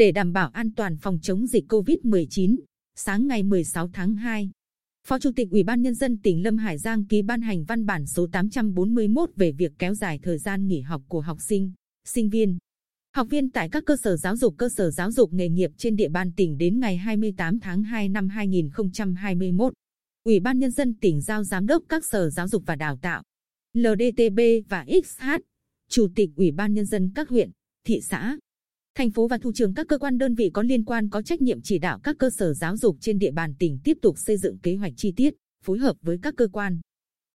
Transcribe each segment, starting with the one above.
để đảm bảo an toàn phòng chống dịch COVID-19. Sáng ngày 16 tháng 2, Phó Chủ tịch Ủy ban Nhân dân tỉnh Lâm Hải Giang ký ban hành văn bản số 841 về việc kéo dài thời gian nghỉ học của học sinh, sinh viên, học viên tại các cơ sở giáo dục cơ sở giáo dục nghề nghiệp trên địa bàn tỉnh đến ngày 28 tháng 2 năm 2021. Ủy ban Nhân dân tỉnh giao Giám đốc các sở giáo dục và đào tạo, LDTB và XH, Chủ tịch Ủy ban Nhân dân các huyện, thị xã, thành phố và thủ trưởng các cơ quan đơn vị có liên quan có trách nhiệm chỉ đạo các cơ sở giáo dục trên địa bàn tỉnh tiếp tục xây dựng kế hoạch chi tiết, phối hợp với các cơ quan,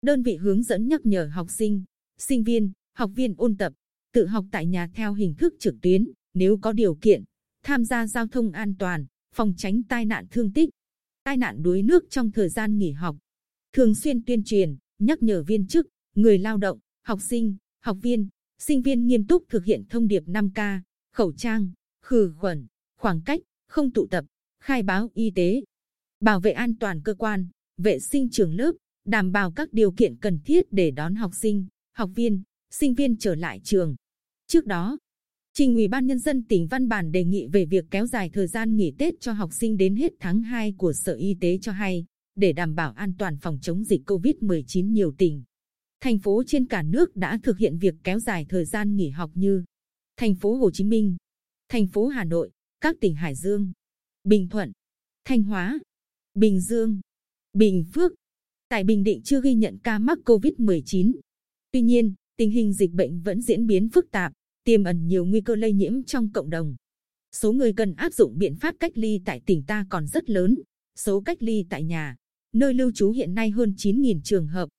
đơn vị hướng dẫn nhắc nhở học sinh, sinh viên, học viên ôn tập, tự học tại nhà theo hình thức trực tuyến, nếu có điều kiện, tham gia giao thông an toàn, phòng tránh tai nạn thương tích, tai nạn đuối nước trong thời gian nghỉ học. Thường xuyên tuyên truyền, nhắc nhở viên chức, người lao động, học sinh, học viên, sinh viên nghiêm túc thực hiện thông điệp 5K, khẩu trang, khử khuẩn, khoảng cách, không tụ tập, khai báo y tế, bảo vệ an toàn cơ quan, vệ sinh trường lớp, đảm bảo các điều kiện cần thiết để đón học sinh, học viên, sinh viên trở lại trường. Trước đó, Trình Ủy ban Nhân dân tỉnh văn bản đề nghị về việc kéo dài thời gian nghỉ Tết cho học sinh đến hết tháng 2 của Sở Y tế cho hay, để đảm bảo an toàn phòng chống dịch COVID-19 nhiều tỉnh. Thành phố trên cả nước đã thực hiện việc kéo dài thời gian nghỉ học như thành phố Hồ Chí Minh, thành phố Hà Nội, các tỉnh Hải Dương, Bình Thuận, Thanh Hóa, Bình Dương, Bình Phước. Tại Bình Định chưa ghi nhận ca mắc COVID-19. Tuy nhiên, tình hình dịch bệnh vẫn diễn biến phức tạp, tiềm ẩn nhiều nguy cơ lây nhiễm trong cộng đồng. Số người cần áp dụng biện pháp cách ly tại tỉnh ta còn rất lớn. Số cách ly tại nhà, nơi lưu trú hiện nay hơn 9.000 trường hợp,